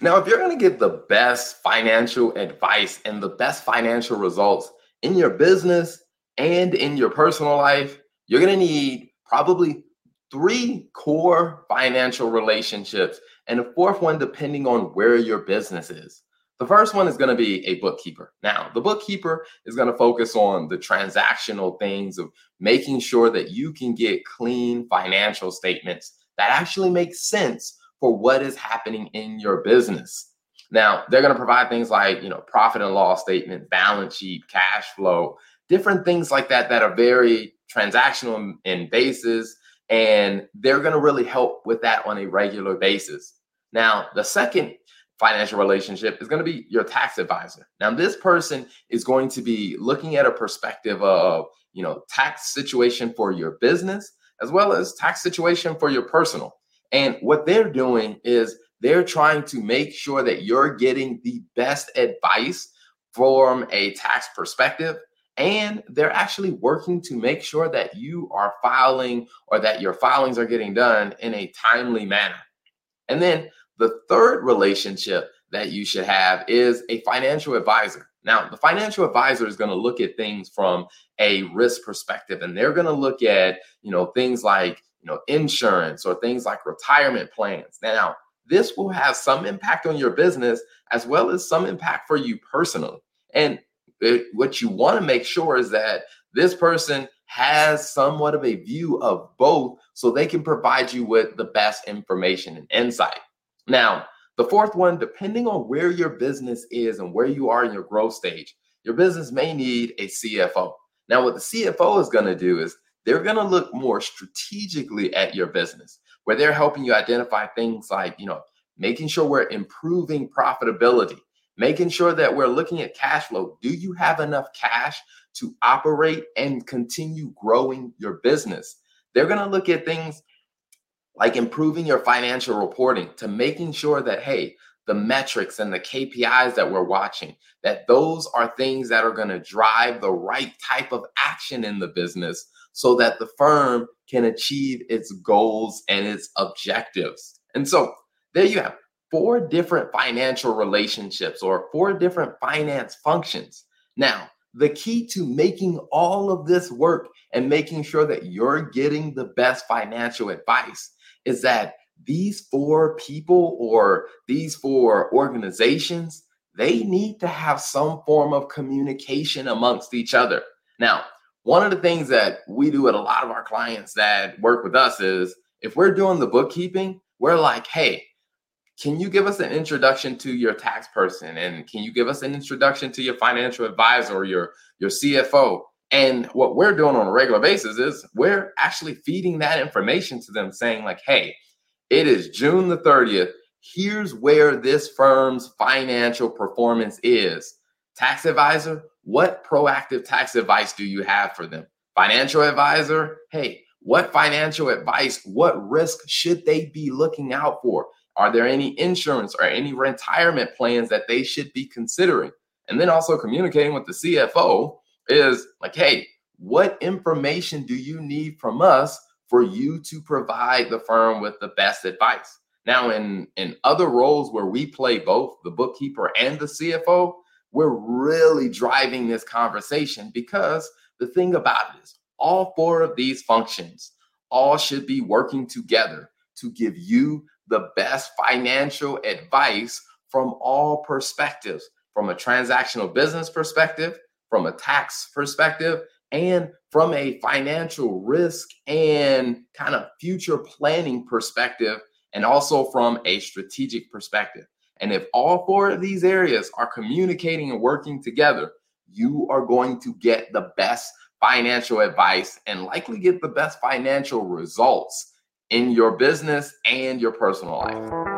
Now, if you're going to get the best financial advice and the best financial results in your business and in your personal life, you're going to need probably three core financial relationships and a fourth one depending on where your business is. The first one is going to be a bookkeeper. Now, the bookkeeper is going to focus on the transactional things of making sure that you can get clean financial statements that actually make sense for what is happening in your business. Now, they're going to provide things like, you know, profit and loss statement, balance sheet, cash flow, different things like that that are very transactional in basis and they're going to really help with that on a regular basis. Now, the second financial relationship is going to be your tax advisor. Now, this person is going to be looking at a perspective of, you know, tax situation for your business as well as tax situation for your personal. And what they're doing is they're trying to make sure that you're getting the best advice from a tax perspective. And they're actually working to make sure that you are filing or that your filings are getting done in a timely manner. And then the third relationship that you should have is a financial advisor. Now, the financial advisor is going to look at things from a risk perspective and they're going to look at, you know, things like you know, insurance or things like retirement plans. Now, this will have some impact on your business as well as some impact for you personally. And it, what you want to make sure is that this person has somewhat of a view of both so they can provide you with the best information and insight. Now, the fourth one, depending on where your business is and where you are in your growth stage, your business may need a CFO. Now, what the CFO is going to do is they're going to look more strategically at your business where they're helping you identify things like, you know, making sure we're improving profitability, making sure that we're looking at cash flow. Do you have enough cash to operate and continue growing your business? They're going to look at things like improving your financial reporting to making sure that, hey, the metrics and the KPIs that we're watching, that those are things that are going to drive the right type of action in the business so that the firm can achieve its goals and its objectives. And so there you have four different financial relationships or four different finance functions. Now, the key to making all of this work and making sure that you're getting the best financial advice is that these four people or these four organizations they need to have some form of communication amongst each other. Now, one of the things that we do at a lot of our clients that work with us is if we're doing the bookkeeping, we're like, hey, can you give us an introduction to your tax person and can you give us an introduction to your financial advisor or your your CFO? And what we're doing on a regular basis is we're actually feeding that information to them saying like, "Hey, it is June the 30th. Here's where this firm's financial performance is. Tax advisor, what proactive tax advice do you have for them? Financial advisor, hey, what financial advice, what risk should they be looking out for? Are there any insurance or any retirement plans that they should be considering? And then also communicating with the CFO is like, hey, what information do you need from us for you to provide the firm with the best advice? Now, in, in other roles where we play both the bookkeeper and the CFO, we're really driving this conversation because the thing about it is all four of these functions all should be working together to give you the best financial advice from all perspectives from a transactional business perspective from a tax perspective and from a financial risk and kind of future planning perspective and also from a strategic perspective and if all four of these areas are communicating and working together, you are going to get the best financial advice and likely get the best financial results in your business and your personal life.